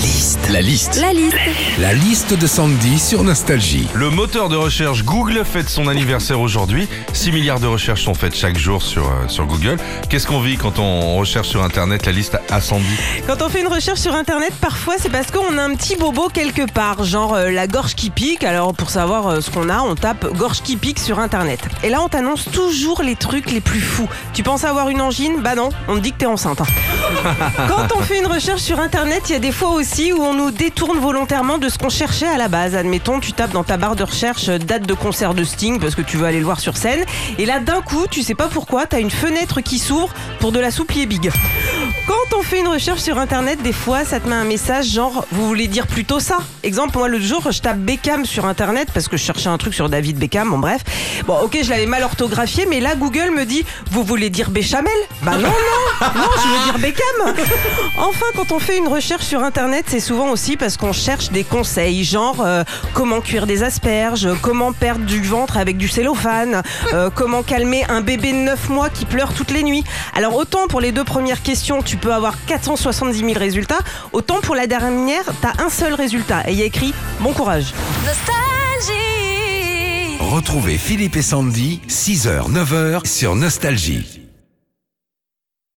liste. La liste. La liste. La liste de Sandy sur Nostalgie. Le moteur de recherche Google fête son anniversaire aujourd'hui. 6 milliards de recherches sont faites chaque jour sur, euh, sur Google. Qu'est-ce qu'on vit quand on recherche sur Internet la liste à Sandy? Quand on fait une recherche sur internet, parfois c'est parce qu'on a un petit bobo quelque part, genre euh, la gorge qui pique. Alors pour savoir euh, ce qu'on a, on tape gorge qui pique sur internet. Et là on t'annonce toujours les trucs les plus fous. Tu penses avoir une angine? Bah non, on te dit que t'es enceinte. hein. Quand on fait une recherche sur internet, il y a des fois aussi où on nous détourne volontairement de ce qu'on cherchait à la base. Admettons, tu tapes dans ta barre de recherche euh, date de concert de Sting parce que tu veux aller le voir sur scène. Et là d'un coup, tu sais pas pourquoi, t'as une fenêtre qui s'ouvre pour de la soupe big. Quand on fait une recherche sur internet, des fois ça te met un message genre vous voulez dire plutôt ça Exemple, moi l'autre jour je tape Beckham sur internet parce que je cherchais un truc sur David Beckham, bon bref. Bon ok je l'avais mal orthographié mais là Google me dit vous voulez dire Béchamel Bah non non non je veux dire Beckham Enfin quand on fait une recherche sur internet c'est souvent aussi parce qu'on cherche des conseils genre euh, comment cuire des asperges, comment perdre du ventre avec du cellophane, euh, comment calmer un bébé de 9 mois qui pleure toutes les nuits. Alors autant pour les deux premières questions tu peux avoir 470 000 résultats, autant pour la dernière t'as un seul résultat et il y a écrit bon courage. Retrouvez Philippe et Sandy, 6h, 9h sur Nostalgie.